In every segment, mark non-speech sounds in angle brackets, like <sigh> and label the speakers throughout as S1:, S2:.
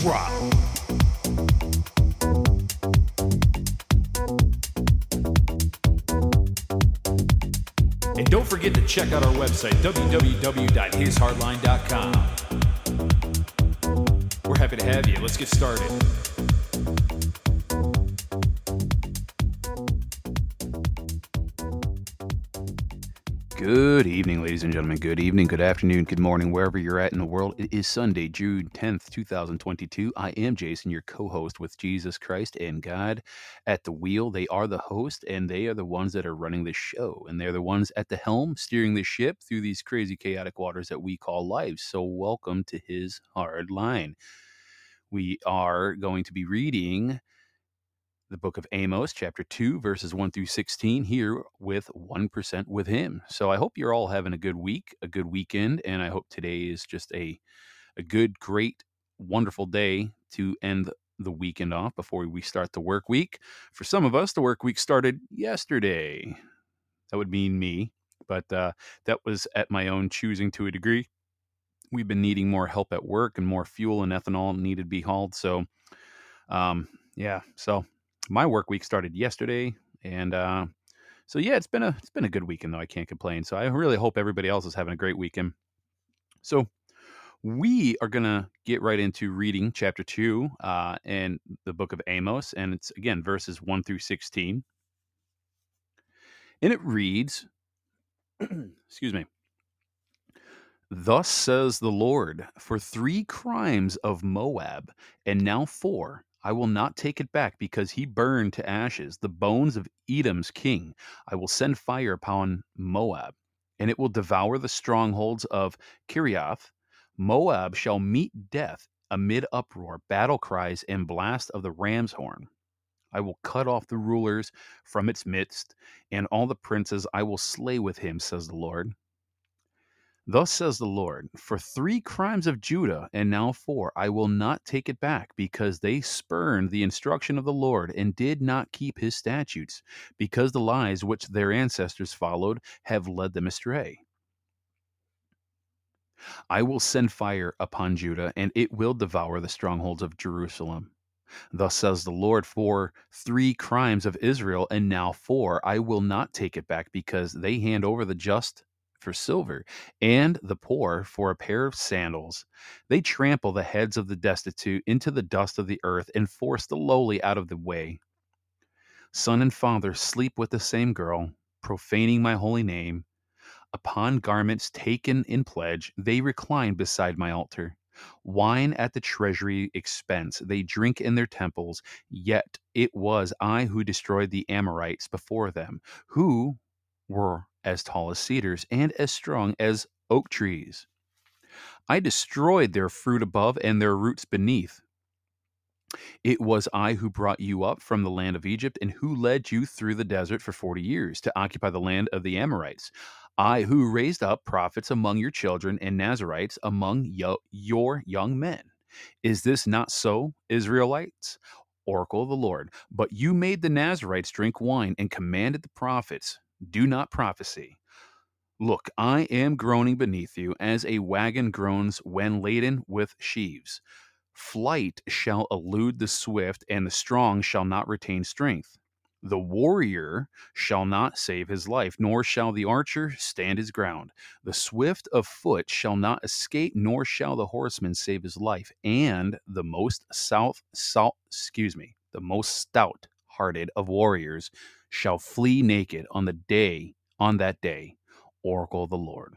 S1: Drop. And don't forget to check out our website, www.hishardline.com. We're happy to have you. Let's get started.
S2: Good evening, ladies and gentlemen. Good evening, good afternoon, good morning, wherever you're at in the world. It is Sunday, June 10th, 2022. I am Jason, your co host with Jesus Christ and God at the wheel. They are the host, and they are the ones that are running the show. And they're the ones at the helm steering the ship through these crazy, chaotic waters that we call life. So, welcome to his hard line. We are going to be reading the book of Amos, chapter 2, verses 1 through 16, here with 1% with him. So I hope you're all having a good week, a good weekend, and I hope today is just a, a good, great, wonderful day to end the weekend off before we start the work week. For some of us, the work week started yesterday. That would mean me, but uh, that was at my own choosing to a degree. We've been needing more help at work and more fuel and ethanol needed to be hauled. So, um, yeah, so my work week started yesterday, and uh, so yeah, it's been a it's been a good weekend though. I can't complain. So I really hope everybody else is having a great weekend. So we are gonna get right into reading chapter two uh, in the book of Amos, and it's again verses one through sixteen, and it reads, <clears throat> "Excuse me." Thus says the Lord, for three crimes of Moab, and now four, I will not take it back because he burned to ashes the bones of Edom's king. I will send fire upon Moab, and it will devour the strongholds of Kerioth. Moab shall meet death amid uproar, battle cries, and blast of the ram's horn. I will cut off the rulers from its midst, and all the princes I will slay with him, says the Lord. Thus says the Lord, for three crimes of Judah, and now four, I will not take it back, because they spurned the instruction of the Lord, and did not keep his statutes, because the lies which their ancestors followed have led them astray. I will send fire upon Judah, and it will devour the strongholds of Jerusalem. Thus says the Lord, for three crimes of Israel, and now four, I will not take it back, because they hand over the just for silver, and the poor for a pair of sandals. They trample the heads of the destitute into the dust of the earth and force the lowly out of the way. Son and father sleep with the same girl, profaning my holy name. Upon garments taken in pledge, they recline beside my altar. Wine at the treasury expense, they drink in their temples. Yet it was I who destroyed the Amorites before them, who were as tall as cedars and as strong as oak trees. I destroyed their fruit above and their roots beneath. It was I who brought you up from the land of Egypt and who led you through the desert for 40 years to occupy the land of the Amorites. I who raised up prophets among your children and Nazarites among yo- your young men. Is this not so, Israelites? Oracle of the Lord. But you made the Nazarites drink wine and commanded the prophets, do not prophesy. Look, I am groaning beneath you as a wagon groans when laden with sheaves. Flight shall elude the swift, and the strong shall not retain strength. The warrior shall not save his life, nor shall the archer stand his ground. The swift of foot shall not escape, nor shall the horseman save his life. And the most south, salt, excuse me, the most stout hearted of warriors shall flee naked on the day, on that day, oracle of the Lord.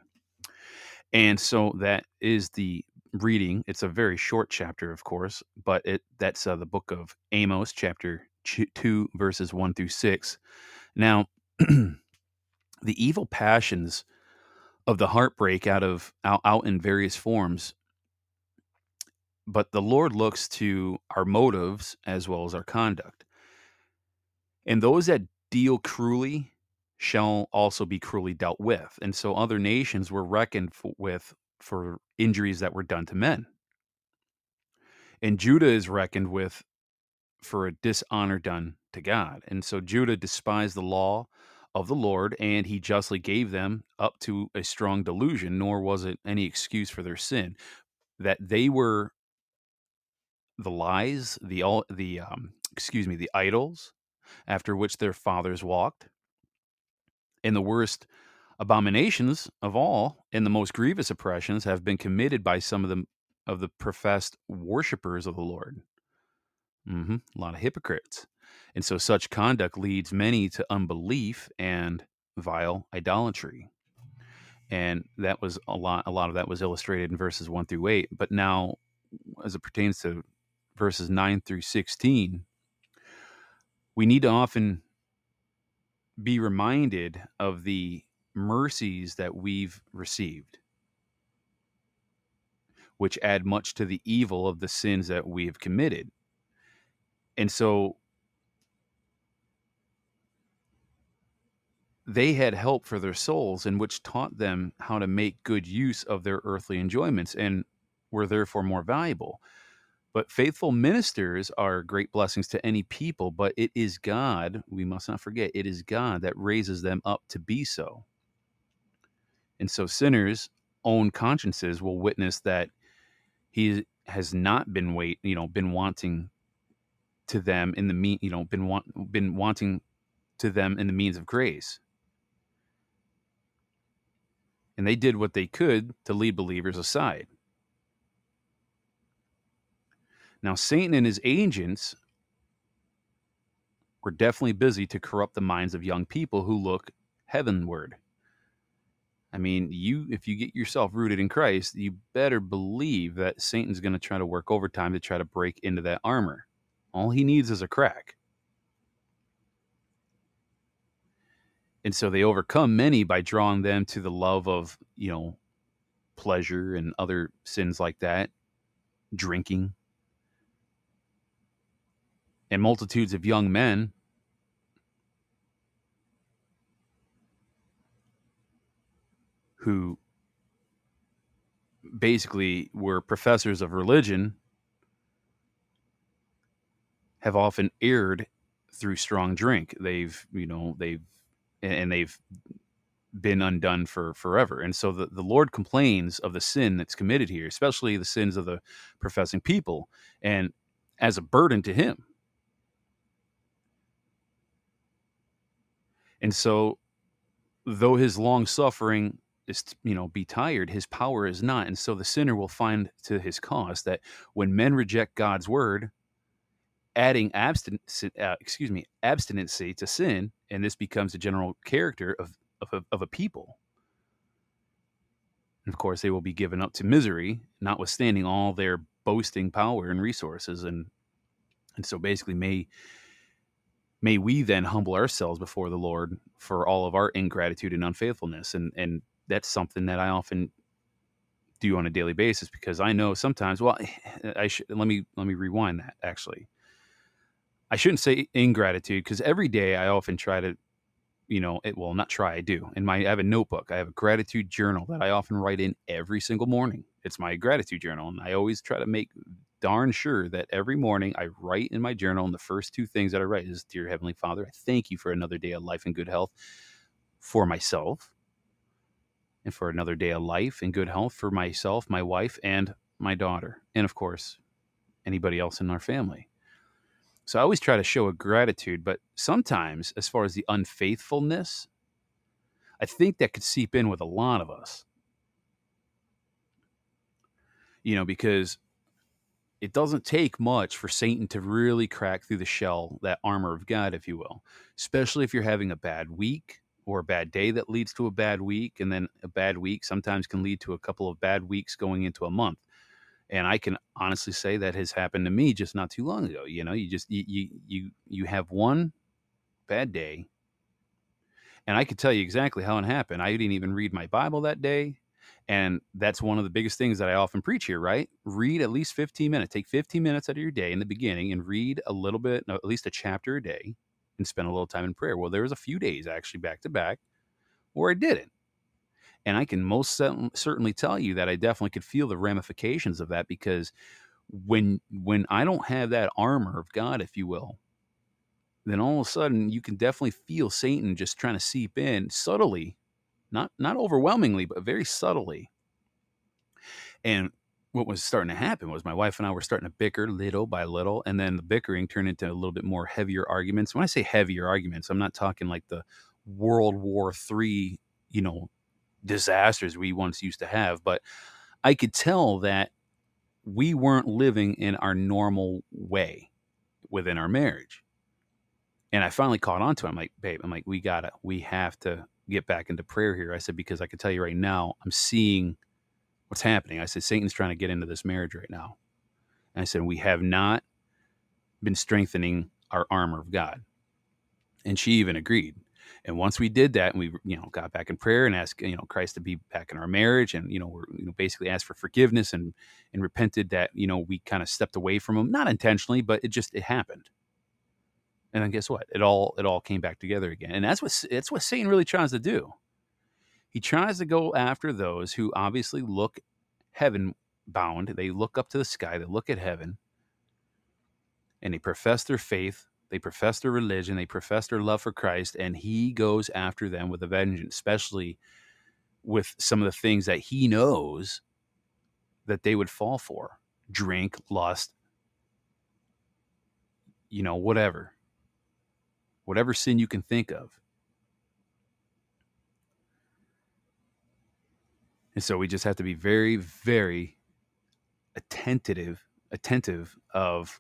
S2: And so that is the reading. It's a very short chapter, of course, but it that's uh, the book of Amos, chapter two, verses one through six. Now, <clears throat> the evil passions of the heartbreak out of out, out in various forms but the Lord looks to our motives as well as our conduct. And those that deal cruelly shall also be cruelly dealt with. And so other nations were reckoned f- with for injuries that were done to men. And Judah is reckoned with for a dishonor done to God. And so Judah despised the law of the Lord, and he justly gave them up to a strong delusion, nor was it any excuse for their sin. That they were the lies, the all the um, excuse me, the idols after which their fathers walked, and the worst abominations of all and the most grievous oppressions have been committed by some of them of the professed worshippers of the Lord. hmm A lot of hypocrites. And so such conduct leads many to unbelief and vile idolatry. And that was a lot a lot of that was illustrated in verses 1 through 8. But now as it pertains to verses 9 through 16, we need to often be reminded of the mercies that we've received, which add much to the evil of the sins that we have committed. And so they had help for their souls, and which taught them how to make good use of their earthly enjoyments and were therefore more valuable. But faithful ministers are great blessings to any people, but it is God, we must not forget, it is God that raises them up to be so. And so sinners' own consciences will witness that he has not been wait, you know, been wanting to them in the mean, you know, been want, been wanting to them in the means of grace. And they did what they could to lead believers aside. Now, Satan and his agents were definitely busy to corrupt the minds of young people who look heavenward. I mean, you if you get yourself rooted in Christ, you better believe that Satan's going to try to work overtime to try to break into that armor. All he needs is a crack. And so they overcome many by drawing them to the love of, you know, pleasure and other sins like that, drinking. And multitudes of young men who basically were professors of religion have often erred through strong drink. They've, you know, they've and they've been undone for forever. And so the, the Lord complains of the sin that's committed here, especially the sins of the professing people, and as a burden to him. And so though his long suffering is you know be tired his power is not. And so the sinner will find to his cost that when men reject god's word adding abstinence uh, excuse me abstinency to sin and this becomes a general character of of a, of a people and of course they will be given up to misery notwithstanding all their boasting power and resources. And and so basically may may we then humble ourselves before the lord for all of our ingratitude and unfaithfulness and and that's something that I often do on a daily basis because I know sometimes. Well, <sighs> I should let me let me rewind that. Actually, I shouldn't say ingratitude because every day I often try to, you know, it well not try. I do. In my I have a notebook. I have a gratitude journal that I often write in every single morning. It's my gratitude journal, and I always try to make darn sure that every morning I write in my journal, and the first two things that I write is, "Dear Heavenly Father, I thank you for another day of life and good health for myself." and for another day of life and good health for myself, my wife, and my daughter, and of course, anybody else in our family. So I always try to show a gratitude, but sometimes, as far as the unfaithfulness, I think that could seep in with a lot of us. You know, because it doesn't take much for Satan to really crack through the shell, that armor of God, if you will, especially if you're having a bad week, or a bad day that leads to a bad week and then a bad week sometimes can lead to a couple of bad weeks going into a month. And i can honestly say that has happened to me just not too long ago you know you just you you you, you have one bad day and i could tell you exactly how it happened. I didn't even read my bible that day And that's one of the biggest things that I often preach here, right? Read at least 15 minutes. Take 15 minutes out of your day in the beginning and read a little bit, at least a chapter a day, and spend a little time in prayer. Well, there was a few days actually back to back where I didn't. And I can most certainly tell you that I definitely could feel the ramifications of that because when when I don't have that armor of God, if you will, then all of a sudden you can definitely feel Satan just trying to seep in subtly, not not overwhelmingly, but very subtly. And what was starting to happen was my wife and I were starting to bicker little by little, and then the bickering turned into a little bit more heavier arguments. When I say heavier arguments, I'm not talking like the World War Three, you know, disasters we once used to have, but I could tell that we weren't living in our normal way within our marriage. And I finally caught on to it. I'm like, babe, I'm like, we gotta, we have to get back into prayer here. I said, because I can tell you right now, I'm seeing what's happening. I said, Satan's trying to get into this marriage right now. And I said, we have not been strengthening our armor of God. And she even agreed. And once we did that, and we you know got back in prayer and asked you know Christ to be back in our marriage, and you know we're you know basically asked for forgiveness and and repented that you know we kind of stepped away from him, not intentionally, but it just it happened. And then guess what? It all it all came back together again, and that's what that's what Satan really tries to do. He tries to go after those who obviously look heaven bound. They look up to the sky. They look at heaven, and they profess their faith they profess their religion, they profess their love for Christ, and he goes after them with a vengeance, especially with some of the things that he knows that they would fall for drink, lust, you know, whatever. Whatever sin you can think of. And so we just have to be very, very attentive, attentive of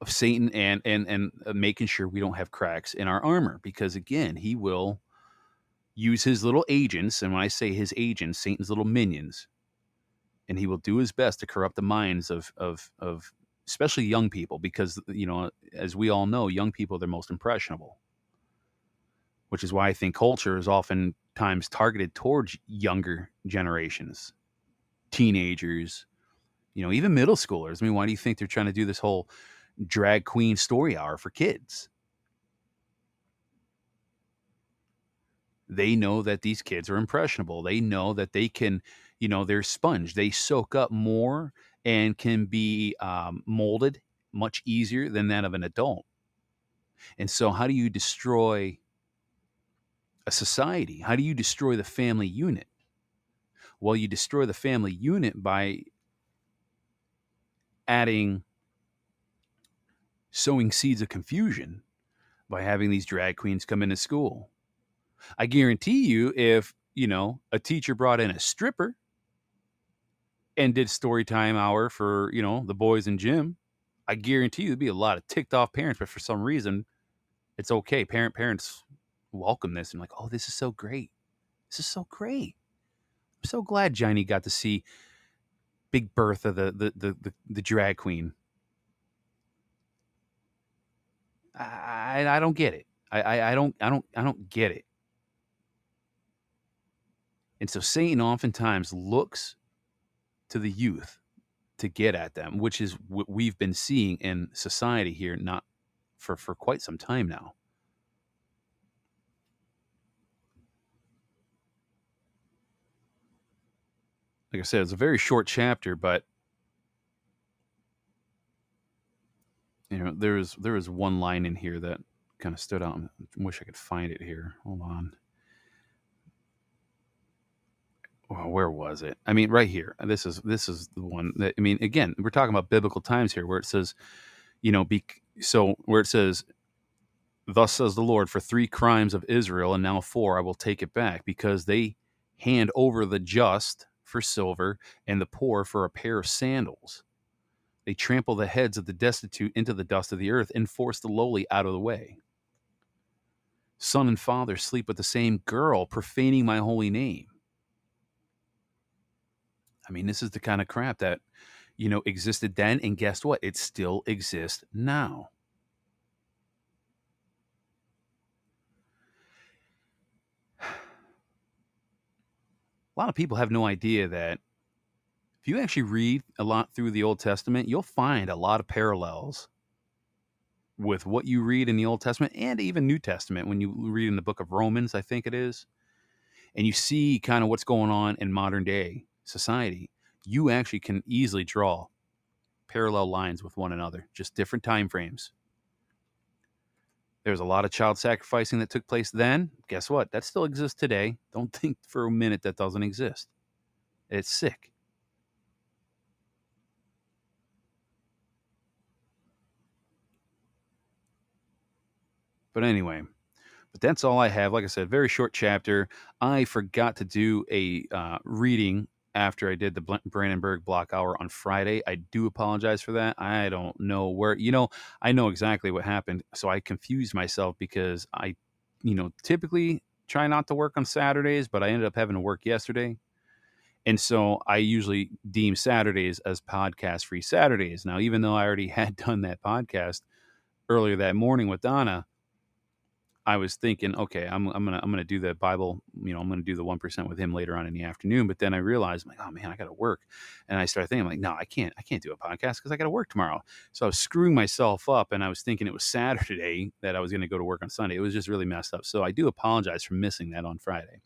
S2: of Satan and and and uh, making sure we don't have cracks in our armor because again, he will use his little agents, and when I say his agents, Satan's little minions, and he will do his best to corrupt the minds of of of especially young people because you know as we all know young people they're the most impressionable which is why i think culture is oftentimes targeted towards younger generations teenagers you know even middle schoolers i mean why do you think they're trying to do this whole drag queen story hour for kids. They know that these kids are impressionable. They know that they can, you know, they're sponge. They soak up more and can be um, molded much easier than that of an adult. And so, how do you destroy a society? How do you destroy the family unit? Well, you destroy the family unit by adding sowing seeds of confusion by having these drag queens come into school. I guarantee you, if, you know, a teacher brought in a stripper and did story time hour for, you know, the boys in gym, I guarantee you there'd be a lot of ticked off parents, but for some reason, it's okay. Parent parents welcome this and like, oh, this is so great. This is so great. I'm so glad Johnny got to see Big Bertha, the the the the, the drag queen. I, I don't get it. I, I, I don't I don't I don't get it. And so Satan oftentimes looks to the youth to get at them, which is what we've been seeing in society here, not for, for quite some time now. Like I said, it's a very short chapter, but you know, there is there is one line in here that kind of stood out. I wish I could find it here. Hold on. Well, where was it? I mean, right here. This is this is the one that I mean. Again, we're talking about biblical times here, where it says, you know, be so where it says, "Thus says the Lord: For three crimes of Israel, and now four, I will take it back, because they hand over the just for silver and the poor for a pair of sandals." They trample the heads of the destitute into the dust of the earth and force the lowly out of the way. Son and father sleep with the same girl, profaning my holy name. I mean, this is the kind of crap that, you know, existed then. And guess what? It still exists now. a lot of people have no idea that if you actually read a lot through the Old Testament, you'll find a lot of parallels with what you read in the Old Testament and even New Testament when you read in the book of Romans, I think it is, and you see kind of what's going on in modern day society, you actually can easily draw parallel lines with one another, just different time frames. There's a lot of child sacrificing that took place then. Guess what? That still exists today. Don't <laughs> think for a minute that doesn't exist. It's sick. But anyway, but that's all I have. Like I said, very short chapter. I forgot to do a uh, reading after I did the Brandenburg block hour on Friday. I do apologize for that. I don't know where, you know, I know exactly what happened. So I confused myself because I, you know, typically try not to work on Saturdays, but I ended up having to work yesterday. And so I usually deem Saturdays as podcast free Saturdays. Now, even though I already <laughs> had done that podcast earlier that morning with Donna, I was thinking, okay, I'm, I'm gonna I'm gonna do the Bible, you know, I'm gonna do the one percent with him later on in the afternoon. But then I realized, I'm like, oh man, I gotta work, and I started thinking, I'm like, no, I can't, I can't do a podcast because I gotta work tomorrow. So I was screwing myself up, and I was thinking it was Saturday that I was gonna go to work on Sunday. It was just really messed up. So I do apologize for missing that on Friday.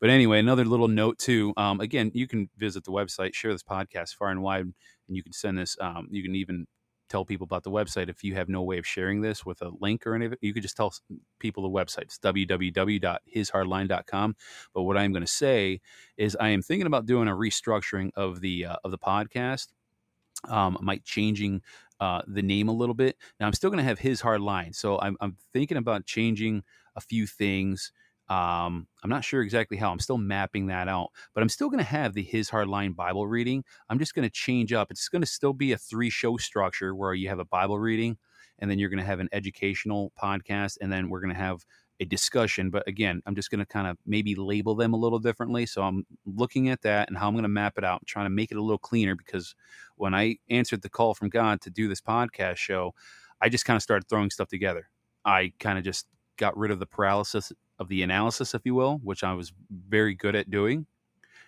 S2: But anyway, another little note too. Um, again, you can visit the website, share this podcast far and wide, and you can send this. Um, you can even tell people about the website if you have no way of sharing this with a link or anything you could just tell people the website. It's www.hishardline.com but what i'm going to say is i am thinking about doing a restructuring of the uh, of the podcast. Um, I might changing uh, the name a little bit. Now i'm still going to have his hard line so I'm, I'm thinking about changing a few things um, I'm not sure exactly how. I'm still mapping that out, but I'm still going to have the His Hardline Bible reading. I'm just going to change up. It's going to still be a three show structure where you have a Bible reading, and then you're going to have an educational podcast, and then we're going to have a discussion. But again, I'm just going to kind of maybe label them a little differently. So I'm looking at that and how I'm going to map it out, I'm trying to make it a little cleaner because when I answered the call from God to do this podcast show, I just kind of started throwing stuff together. I kind of just got rid of the paralysis of the analysis, if you will, which I was very good at doing.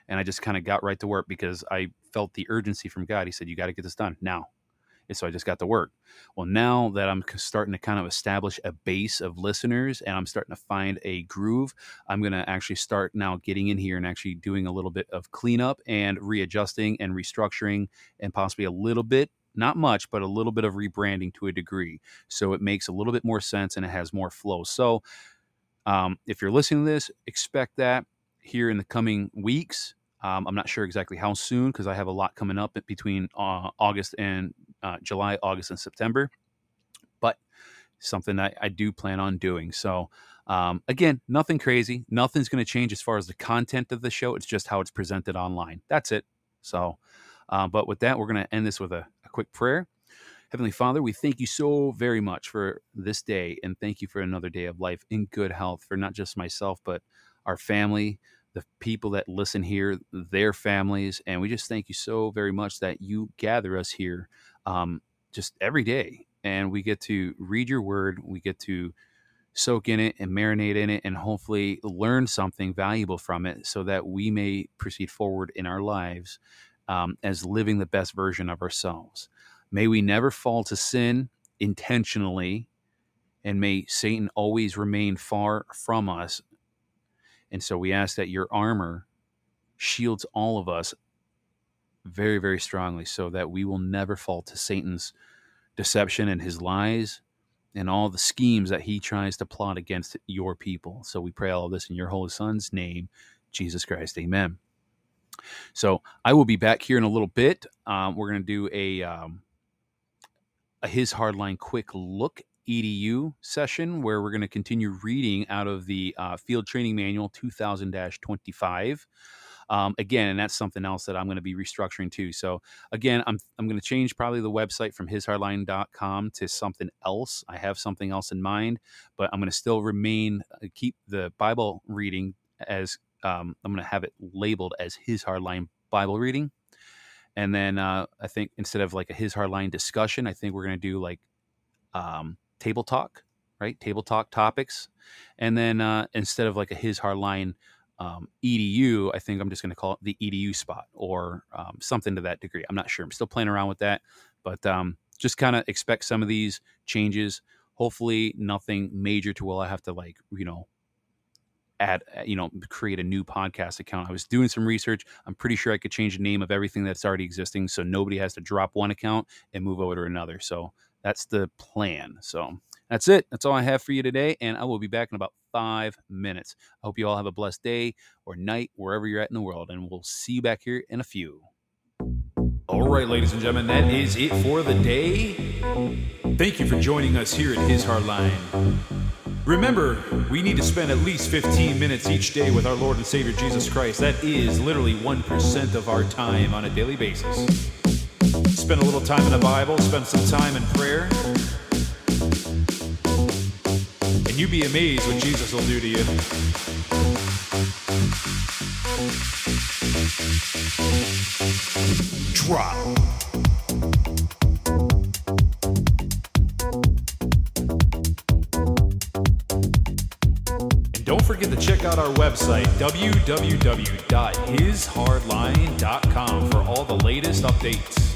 S2: And I just kind of got right to work because I felt the urgency from God. He said, You got to get this done now. And so I just got to work. Well, now that I'm starting to kind of establish a base of listeners and I'm starting to find a groove, I'm going to actually start now getting in here and actually doing a little bit of cleanup and readjusting and restructuring and possibly a little bit not much, but a little bit of rebranding to a degree. So it makes a little bit more sense and it has more flow. So um, if you're listening to this, expect that here in the coming weeks. Um, I'm not sure exactly how soon because I have a lot coming up between uh, August and uh, July, August, and September. But something that I do plan on doing. So, um, again, nothing crazy. Nothing's going to change as far as the content of the show. It's just how it's presented online. That's it. So, uh, but with that, we're going to end this with a, a quick prayer. Heavenly Father, we thank you so very much for this day and thank you for another day of life in good health for not just myself, but our family, the people that listen here, their families. And we just thank you so very much that you gather us here um, just every day. And we get to read your word, we get to soak in it and marinate in it, and hopefully learn something valuable from it so that we may proceed forward in our lives um, as living the best version of ourselves. May we never fall to sin intentionally, and may Satan always remain far from us. And so we ask that your armor shields all of us very, very strongly so that we will never fall to Satan's deception and his lies and all the schemes that he tries to plot against your people. So we pray all of this in your Holy Son's name, Jesus Christ. Amen. So I will be back here in a little bit. Um, we're going to do a. Um, his hardline quick look edu session where we're going to continue reading out of the uh, field training manual 2000-25 um, again and that's something else that i'm going to be restructuring too. So again i'm, I'm going to change probably the website from hishardline.com to something else. I have something else in mind but i'm going to still remain uh, keep the bible reading as um, i'm going to have it labeled as his hardline bible reading and then uh, I think instead of like a his hardline discussion, I think we're going to do like um, table talk, right? Table talk topics. And then uh, instead of like a his hardline um, edu i think i'm just going to call it the edu spot or um, something to that degree i'm not sure i'm still playing around with that but um, just kind of expect some of these changes hopefully nothing major to where i have to like you know add uh, you know create a new podcast account. I was doing some research. I'm pretty sure i could change the name of everything that's already existing so nobody has to drop one account and move over to another. So that's the plan. So that's it. That's all i have for you today and i will be back in about five minutes. I hope you all have a blessed day or night wherever you're at in the world and we'll see you back here in a few.
S1: All right, ladies and gentlemen, that is it for the day. Thank you for joining us here at His Hard Line. Remember, we need to spend at least 15 minutes each day with our Lord and Savior Jesus Christ. That is literally 1% of our time on a daily basis. Spend a little time in the Bible, spend some time in prayer. And you'd be amazed what Jesus will do to you. Drop. Our website, www.hishardline.com, for all the latest updates.